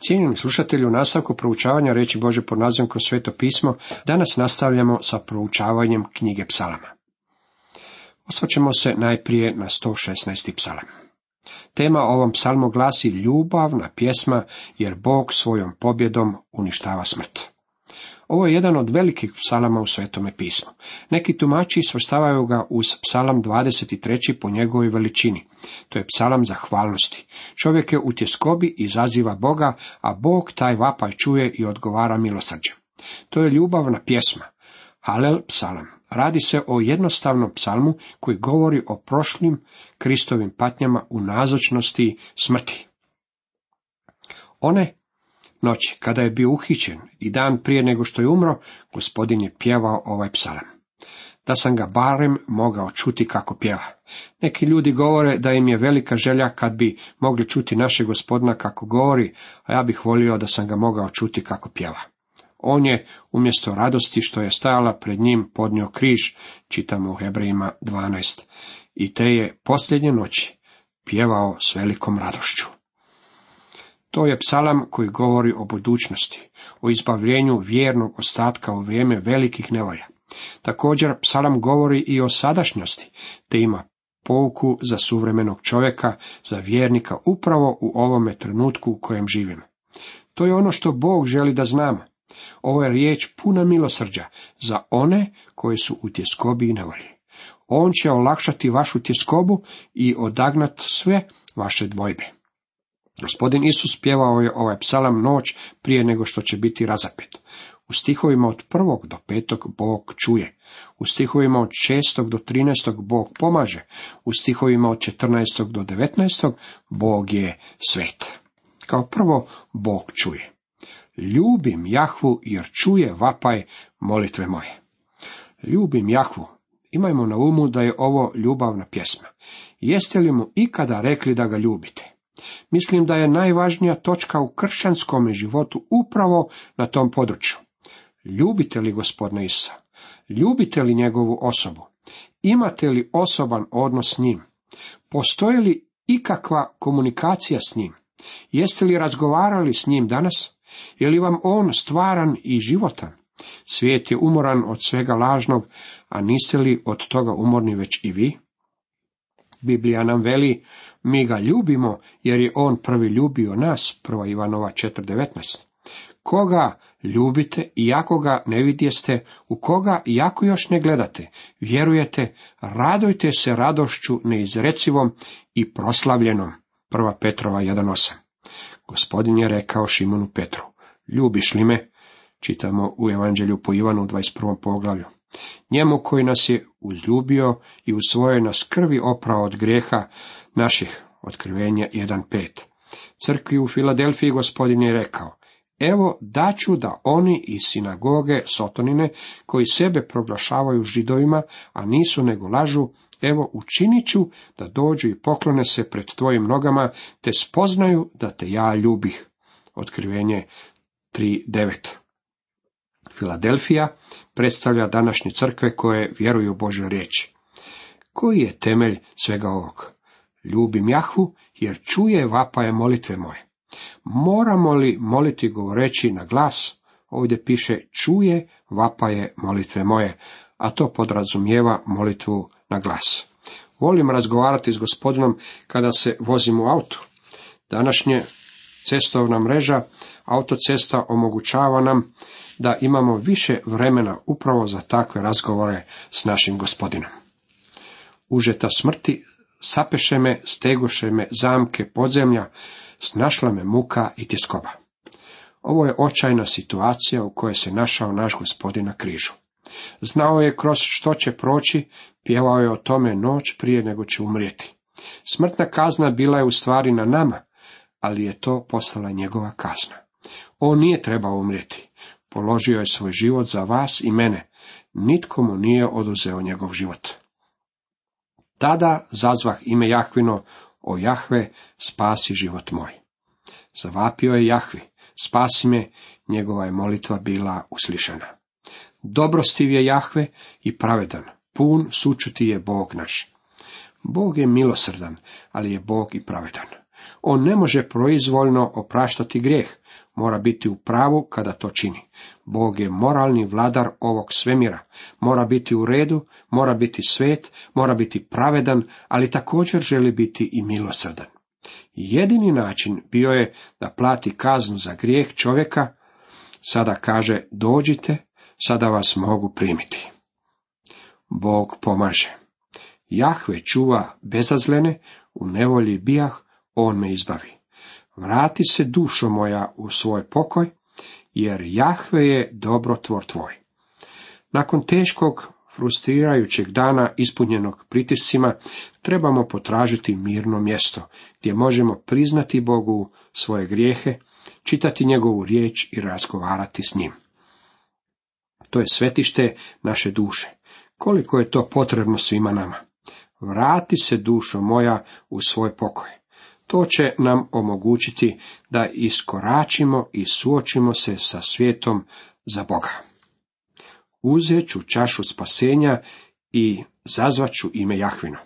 Cijenjeni slušatelji, u nastavku proučavanja reći Bože pod nazivom kroz sveto pismo, danas nastavljamo sa proučavanjem knjige psalama. Osvrćemo se najprije na 116. psalam. Tema ovom psalmu glasi ljubavna pjesma, jer Bog svojom pobjedom uništava smrt. Ovo je jedan od velikih psalama u Svetome pismu. Neki tumači svrstavaju ga uz psalam 23. po njegovoj veličini. To je psalam zahvalnosti. Čovjek je u tjeskobi izaziva Boga, a Bog taj vapaj čuje i odgovara milosrđem. To je ljubavna pjesma. Halel psalam. Radi se o jednostavnom psalmu koji govori o prošlim Kristovim patnjama u nazočnosti smrti. One noći, kada je bio uhićen i dan prije nego što je umro, gospodin je pjevao ovaj psalam. Da sam ga barem mogao čuti kako pjeva. Neki ljudi govore da im je velika želja kad bi mogli čuti našeg gospodina kako govori, a ja bih volio da sam ga mogao čuti kako pjeva. On je, umjesto radosti što je stajala pred njim, podnio križ, čitamo u Hebrejima 12, i te je posljednje noći pjevao s velikom radošću. To je psalam koji govori o budućnosti, o izbavljenju vjernog ostatka u vrijeme velikih nevolja. Također psalam govori i o sadašnjosti, te ima pouku za suvremenog čovjeka, za vjernika upravo u ovome trenutku u kojem živimo. To je ono što Bog želi da znamo. Ovo je riječ puna milosrđa za one koji su u tjeskobi i nevolji. On će olakšati vašu tjeskobu i odagnat sve vaše dvojbe. Gospodin Isus pjevao je ovaj psalam noć prije nego što će biti razapet. U stihovima od prvog do petog Bog čuje. U stihovima od šestog do trinaestog Bog pomaže. U stihovima od četrnaestog do devetnaestog Bog je svet. Kao prvo Bog čuje. Ljubim Jahvu jer čuje vapaj molitve moje. Ljubim Jahvu. Imajmo na umu da je ovo ljubavna pjesma. Jeste li mu ikada rekli da ga ljubite? Mislim da je najvažnija točka u kršćanskom životu upravo na tom području. Ljubite li gospodina Isa? Ljubite li njegovu osobu? Imate li osoban odnos s njim? Postoji li ikakva komunikacija s njim? Jeste li razgovarali s njim danas? Je li vam on stvaran i životan? Svijet je umoran od svega lažnog, a niste li od toga umorni već i vi? Biblija nam veli, mi ga ljubimo jer je on prvi ljubio nas, prva Ivanova 4.19. Koga ljubite, iako ga ne vidjeste, u koga iako još ne gledate, vjerujete, radojte se radošću neizrecivom i proslavljenom. Prva Petrova 1.8. Gospodin je rekao Šimonu Petru, ljubiš li me? Čitamo u Evanđelju po Ivanu 21. poglavlju. Njemu koji nas je uzljubio i u svojoj nas krvi oprao od grijeha naših, otkrivenja 1.5. Crkvi u Filadelfiji gospodin je rekao, Evo daću da oni iz sinagoge Sotonine, koji sebe proglašavaju židovima, a nisu nego lažu, evo učinit ću da dođu i poklone se pred tvojim nogama, te spoznaju da te ja ljubih. Otkrivenje 3.9 Filadelfija predstavlja današnje crkve koje vjeruju u Božju riječ. Koji je temelj svega ovog? Ljubim Jahvu jer čuje vapaje molitve moje. Moramo li moliti govoreći na glas? Ovdje piše čuje vapaje molitve moje, a to podrazumijeva molitvu na glas. Volim razgovarati s gospodinom kada se vozim u autu. Današnje cestovna mreža autocesta omogućava nam da imamo više vremena upravo za takve razgovore s našim gospodinom. Užeta smrti sapeše me, stegoše me zamke podzemlja, snašla me muka i tjeskoba. Ovo je očajna situacija u kojoj se našao naš gospodin na križu. Znao je kroz što će proći, pjevao je o tome noć prije nego će umrijeti. Smrtna kazna bila je u stvari na nama, ali je to postala njegova kazna. On nije trebao umrijeti. Položio je svoj život za vas i mene. Nitko mu nije oduzeo njegov život. Tada zazvah ime Jahvino, o Jahve, spasi život moj. Zavapio je Jahvi, spasi me, njegova je molitva bila uslišana. Dobrostiv je Jahve i pravedan, pun sučuti je Bog naš. Bog je milosrdan, ali je Bog i pravedan. On ne može proizvoljno opraštati grijeh, mora biti u pravu kada to čini. Bog je moralni vladar ovog svemira, mora biti u redu, mora biti svet, mora biti pravedan, ali također želi biti i milosrdan. Jedini način bio je da plati kaznu za grijeh čovjeka, sada kaže dođite, sada vas mogu primiti. Bog pomaže. Jahve čuva bezazlene, u nevolji bijah, on me izbavi. Vrati se dušo moja u svoj pokoj, jer Jahve je dobrotvor tvoj. Nakon teškog, frustrirajućeg dana ispunjenog pritiscima, trebamo potražiti mirno mjesto, gdje možemo priznati Bogu svoje grijehe, čitati njegovu riječ i razgovarati s njim. To je svetište naše duše. Koliko je to potrebno svima nama? Vrati se dušo moja u svoj pokoj. To će nam omogućiti da iskoračimo i suočimo se sa svijetom za Boga. Uzet ću čašu spasenja i zazvaću ime Jahvino.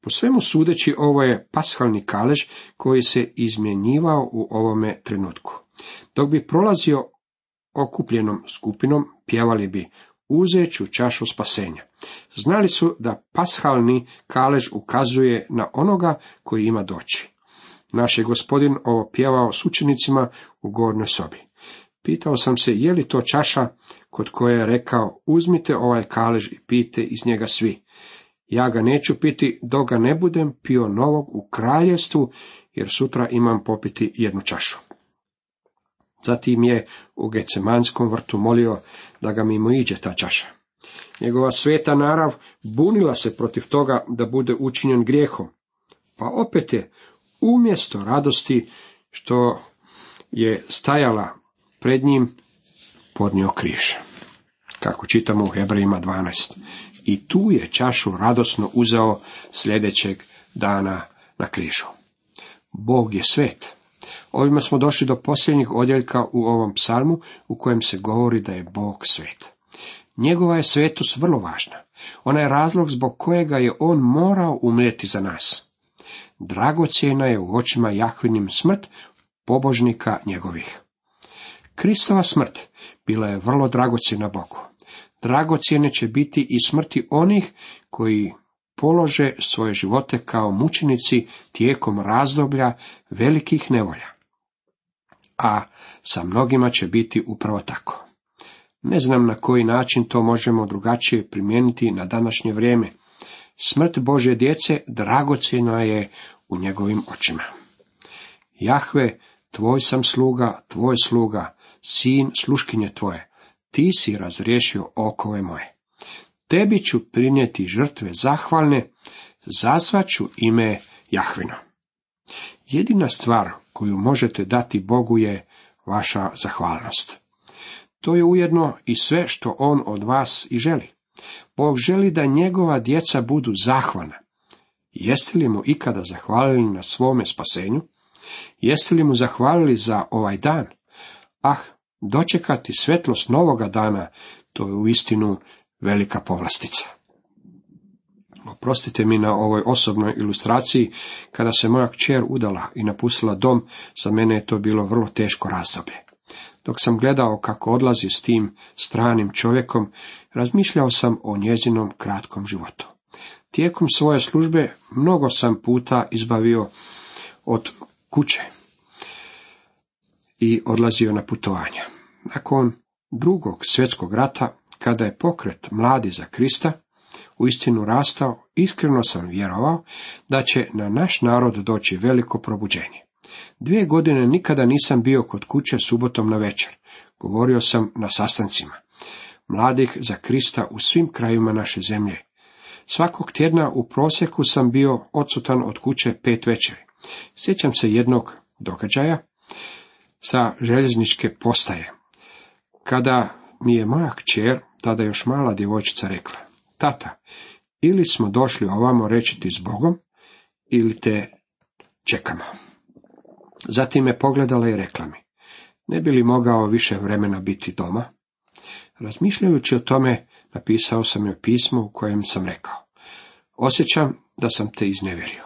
Po svemu sudeći ovo je pashalni kalež koji se izmjenjivao u ovome trenutku. Dok bi prolazio okupljenom skupinom, pjevali bi uzet ću čašu spasenja. Znali su da pashalni kalež ukazuje na onoga koji ima doći. Naš je gospodin ovo pjevao s učenicima u gornjoj sobi. Pitao sam se je li to čaša kod koje je rekao uzmite ovaj kalež i pite iz njega svi. Ja ga neću piti dok ga ne budem pio novog u kraljevstvu, jer sutra imam popiti jednu čašu. Zatim je u Gecemanskom vrtu molio da ga mimo iđe ta čaša. Njegova sveta narav bunila se protiv toga da bude učinjen grijehom. Pa opet je umjesto radosti što je stajala pred njim podnio križ. Kako čitamo u Hebrejima 12. I tu je čašu radosno uzeo sljedećeg dana na križu. Bog je svet. Ovime smo došli do posljednjih odjeljka u ovom psalmu u kojem se govori da je Bog svet. Njegova je svetost vrlo važna. Ona je razlog zbog kojega je on morao umrijeti za nas. Dragocjena je u očima Jahvinim smrt pobožnika njegovih. Kristova smrt bila je vrlo dragocjena Bogu. Dragocjene će biti i smrti onih koji polože svoje živote kao mučenici tijekom razdoblja velikih nevolja. A sa mnogima će biti upravo tako. Ne znam na koji način to možemo drugačije primijeniti na današnje vrijeme. Smrt Bože djece dragocjena je u njegovim očima. Jahve, tvoj sam sluga, tvoj sluga, sin sluškinje tvoje, ti si razriješio okove moje. Tebi ću prinijeti žrtve zahvalne, zazvaću ime Jahvino. Jedina stvar koju možete dati Bogu je vaša zahvalnost. To je ujedno i sve što On od vas i želi. Bog želi da njegova djeca budu zahvalna. Jeste li mu ikada zahvalili na svome spasenju? Jeste li mu zahvalili za ovaj dan? Ah, dočekati svetlost novoga dana, to je uistinu velika povlastica. Oprostite mi na ovoj osobnoj ilustraciji, kada se moja kćer udala i napustila dom, za mene je to bilo vrlo teško razdoblje. Dok sam gledao kako odlazi s tim stranim čovjekom, razmišljao sam o njezinom kratkom životu. Tijekom svoje službe mnogo sam puta izbavio od kuće i odlazio na putovanja. Nakon drugog svjetskog rata, kada je pokret mladi za Krista uistinu rastao, iskreno sam vjerovao da će na naš narod doći veliko probuđenje. Dvije godine nikada nisam bio kod kuće subotom na večer. Govorio sam na sastancima. Mladih za Krista u svim krajima naše zemlje. Svakog tjedna u prosjeku sam bio odsutan od kuće pet večeri. Sjećam se jednog događaja sa željezničke postaje. Kada mi je moja kćer, tada još mala djevojčica, rekla, tata, ili smo došli ovamo reći ti s Bogom, ili te čekamo. Zatim me pogledala i rekla mi, ne bi li mogao više vremena biti doma? Razmišljajući o tome, napisao sam joj pismo u kojem sam rekao, osjećam da sam te iznevjerio.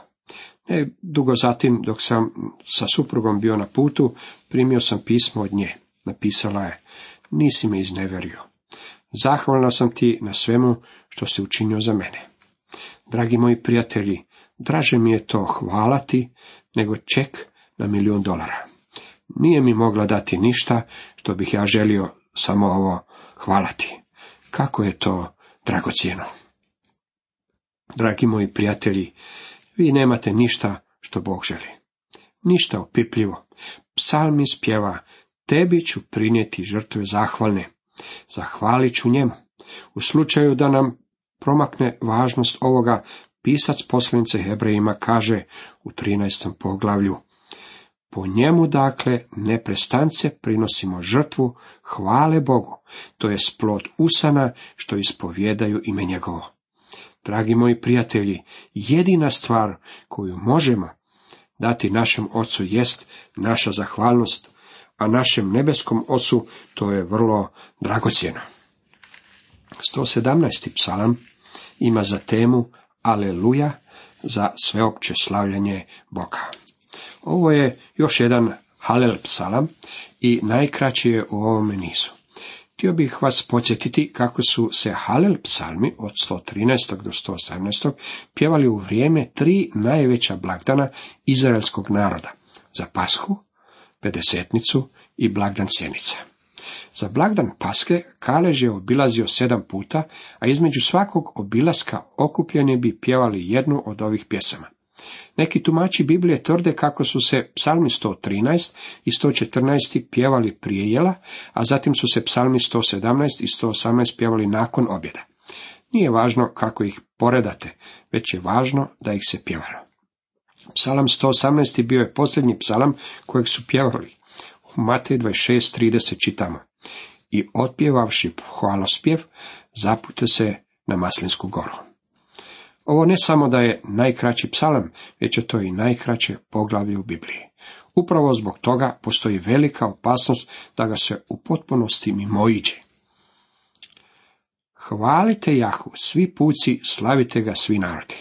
Ne dugo zatim, dok sam sa suprugom bio na putu, primio sam pismo od nje. Napisala je, nisi me izneverio. Zahvalna sam ti na svemu što si učinio za mene. Dragi moji prijatelji, draže mi je to hvala ti, nego ček na milijun dolara. Nije mi mogla dati ništa što bih ja želio samo ovo hvalati. Kako je to dragocjeno. Dragi moji prijatelji, vi nemate ništa što Bog želi. Ništa opipljivo. Psalmi spjeva, tebi ću prinijeti žrtve zahvalne. Zahvalit ću njemu. U slučaju da nam promakne važnost ovoga, pisac poslanice Hebrejima kaže u 13. poglavlju. Po njemu, dakle, neprestance prinosimo žrtvu hvale Bogu, to je splod usana što ispovjedaju ime njegovo. Dragi moji prijatelji, jedina stvar koju možemo dati našem ocu jest naša zahvalnost, a našem nebeskom osu to je vrlo dragocjeno. 117. psalam ima za temu Aleluja za sveopće slavljanje Boga. Ovo je još jedan Halel psalam i najkraći je u ovome nizu. Htio bih vas podsjetiti kako su se Halel psalmi od 113. do 118. pjevali u vrijeme tri najveća blagdana izraelskog naroda, za Pashu, Pedesetnicu i blagdan Sjenica. Za blagdan Paske Kalež je obilazio sedam puta, a između svakog obilaska okupljeni bi pjevali jednu od ovih pjesama. Neki tumači Biblije tvrde kako su se psalmi 113 i 114 pjevali prije jela, a zatim su se psalmi 117 i 118 pjevali nakon objeda. Nije važno kako ih poredate, već je važno da ih se pjevalo. Psalam 118. bio je posljednji psalam kojeg su pjevali. U Matej 26.30 čitamo. I otpjevavši hvalospjev, zapute se na Maslinsku goru. Ovo ne samo da je najkraći psalam, već je to i najkraće poglavlje u Bibliji. Upravo zbog toga postoji velika opasnost da ga se u potpunosti mimoiđe. Hvalite Jahu, svi puci, slavite ga svi narodi.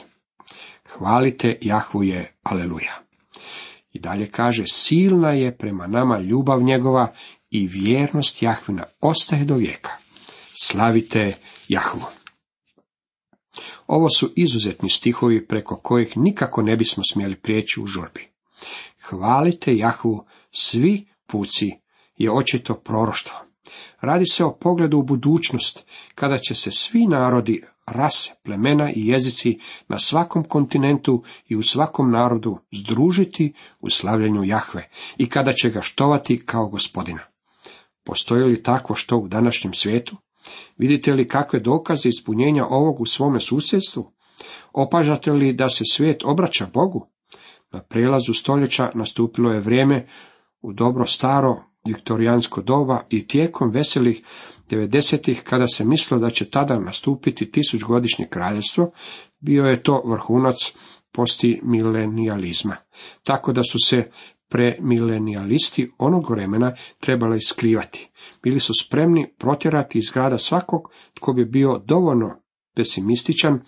Hvalite Jahu je, aleluja. I dalje kaže, silna je prema nama ljubav njegova i vjernost Jahvina ostaje do vijeka. Slavite Jahvu. Ovo su izuzetni stihovi preko kojih nikako ne bismo smjeli prijeći u žurbi. Hvalite Jahvu, svi puci je očito proroštvo. Radi se o pogledu u budućnost, kada će se svi narodi, rase, plemena i jezici na svakom kontinentu i u svakom narodu združiti u slavljenju Jahve i kada će ga štovati kao gospodina. Postoji li takvo što u današnjem svijetu? Vidite li kakve dokaze ispunjenja ovog u svome susjedstvu? Opažate li da se svijet obraća Bogu? Na prelazu stoljeća nastupilo je vrijeme u dobro staro viktorijansko doba i tijekom veselih 90. kada se mislilo da će tada nastupiti tisućgodišnje kraljevstvo, bio je to vrhunac postimilenijalizma. Tako da su se premilenijalisti onog vremena trebali skrivati. Bili su spremni protjerati iz grada svakog tko bi bio dovoljno pesimističan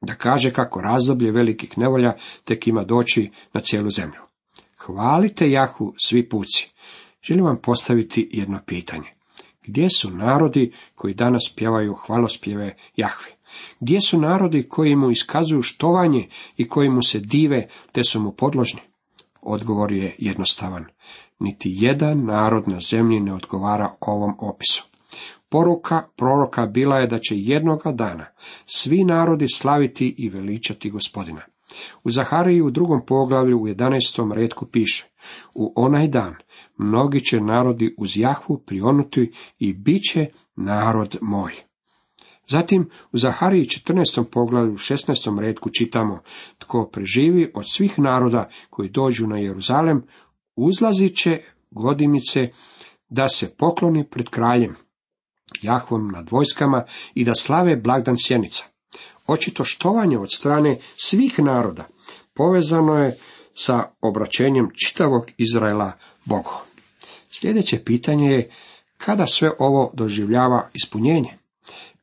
da kaže kako razdoblje velikih nevolja tek ima doći na cijelu zemlju. Hvalite Jahu svi puci. Želim vam postaviti jedno pitanje. Gdje su narodi koji danas pjevaju hvalospjeve Jahve? Gdje su narodi koji mu iskazuju štovanje i koji mu se dive te su mu podložni? Odgovor je jednostavan. Niti jedan narod na zemlji ne odgovara ovom opisu. Poruka proroka bila je da će jednoga dana svi narodi slaviti i veličati gospodina. U Zahariji u drugom poglavlju u 11. redku piše U onaj dan mnogi će narodi uz Jahvu prionuti i bit će narod moj. Zatim u Zahariji 14. poglavlju u 16. redku čitamo Tko preživi od svih naroda koji dođu na Jeruzalem, uzlazit će godimice da se pokloni pred kraljem, Jahvom nad vojskama i da slave blagdan sjenica. Očito štovanje od strane svih naroda povezano je sa obraćenjem čitavog Izraela Bogu. Sljedeće pitanje je kada sve ovo doživljava ispunjenje?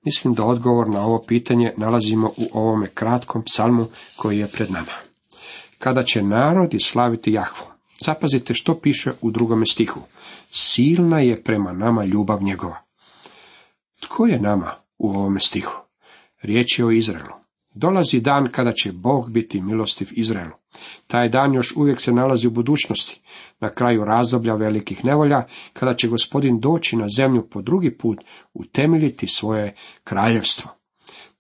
Mislim da odgovor na ovo pitanje nalazimo u ovome kratkom psalmu koji je pred nama. kada će narodi slaviti Jahvu. Zapazite što piše u drugome stihu. Silna je prema nama ljubav njegova. Tko je nama u ovome stihu? Riječ je o Izraelu. Dolazi dan kada će Bog biti milostiv Izraelu. Taj dan još uvijek se nalazi u budućnosti, na kraju razdoblja velikih nevolja, kada će gospodin doći na zemlju po drugi put utemeljiti svoje kraljevstvo.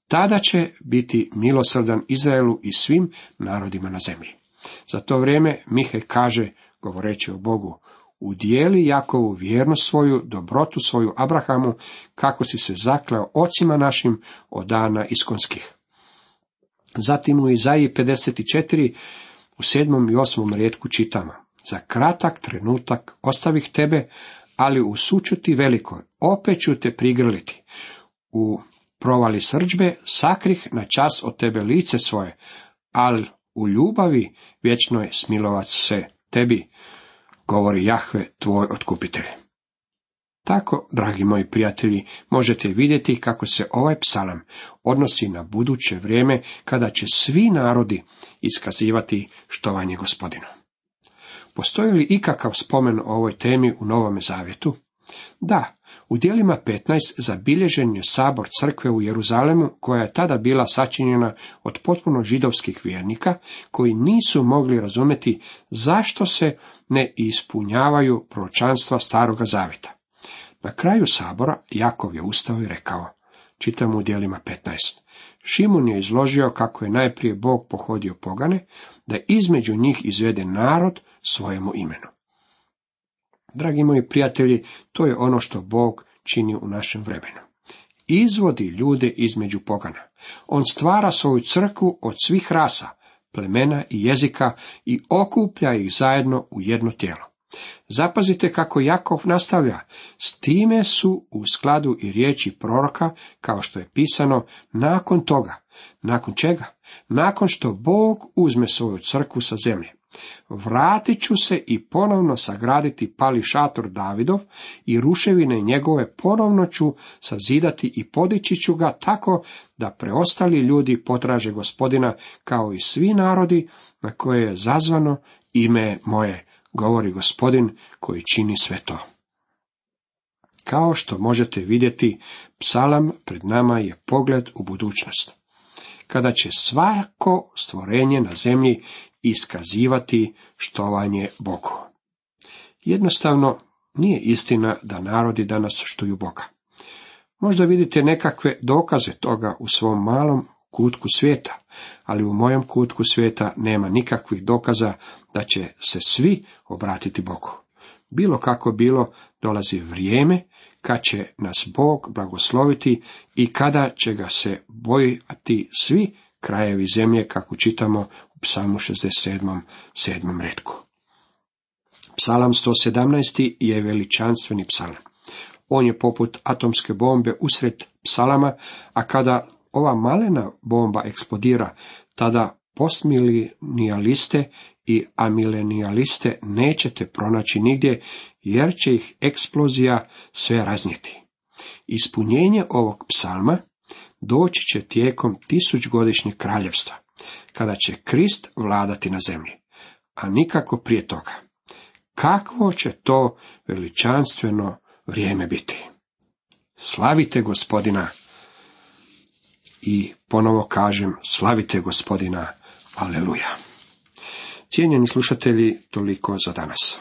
Tada će biti milosrdan Izraelu i svim narodima na zemlji. Za to vrijeme Mihe kaže, govoreći o Bogu, udijeli Jakovu vjernost svoju, dobrotu svoju Abrahamu, kako si se zakleo ocima našim od dana iskonskih. Zatim u Izaiji 54 u sedmom i osmom rijetku čitamo. Za kratak trenutak ostavih tebe, ali u sučuti velikoj, opet ću te prigrliti. U provali srđbe sakrih na čas od tebe lice svoje, ali u ljubavi vječnoj smilovac se tebi, govori Jahve, tvoj otkupitelj. Tako, dragi moji prijatelji, možete vidjeti kako se ovaj psalam odnosi na buduće vrijeme kada će svi narodi iskazivati štovanje gospodinu. Postoji li ikakav spomen o ovoj temi u Novome Zavjetu? Da, u dijelima 15 zabilježen je sabor crkve u Jeruzalemu, koja je tada bila sačinjena od potpuno židovskih vjernika, koji nisu mogli razumjeti zašto se ne ispunjavaju proročanstva staroga zavjeta. Na kraju sabora Jakov je ustao i rekao, čitamo u dijelima 15. Šimun je izložio kako je najprije Bog pohodio pogane, da između njih izvede narod svojemu imenu. Dragi moji prijatelji, to je ono što Bog čini u našem vremenu. Izvodi ljude između pogana. On stvara svoju crkvu od svih rasa, plemena i jezika i okuplja ih zajedno u jedno tijelo. Zapazite kako Jakov nastavlja, s time su u skladu i riječi proroka, kao što je pisano, nakon toga. Nakon čega? Nakon što Bog uzme svoju crkvu sa zemlje. Vratit ću se i ponovno sagraditi pali šator Davidov i ruševine njegove ponovno ću sazidati i podići ću ga tako da preostali ljudi potraže gospodina kao i svi narodi na koje je zazvano ime moje govori gospodin koji čini sve to. Kao što možete vidjeti, psalam pred nama je pogled u budućnost, kada će svako stvorenje na zemlji iskazivati štovanje Bogu. Jednostavno, nije istina da narodi danas štuju Boga. Možda vidite nekakve dokaze toga u svom malom kutku svijeta, ali u mojem kutku svijeta nema nikakvih dokaza da će se svi obratiti Bogu. Bilo kako bilo, dolazi vrijeme kad će nas Bog blagosloviti i kada će ga se bojati svi krajevi zemlje, kako čitamo psalmu 67. 7. redku. Psalam 117. je veličanstveni psalam. On je poput atomske bombe usred psalama, a kada ova malena bomba eksplodira, tada postmilenijaliste i amilenijaliste nećete pronaći nigdje, jer će ih eksplozija sve raznijeti. Ispunjenje ovog psalma doći će tijekom tisućgodišnjeg kraljevstva, kada će Krist vladati na zemlji, a nikako prije toga. Kakvo će to veličanstveno vrijeme biti? Slavite gospodina i ponovo kažem, slavite gospodina, aleluja. Cijenjeni slušatelji, toliko za danas.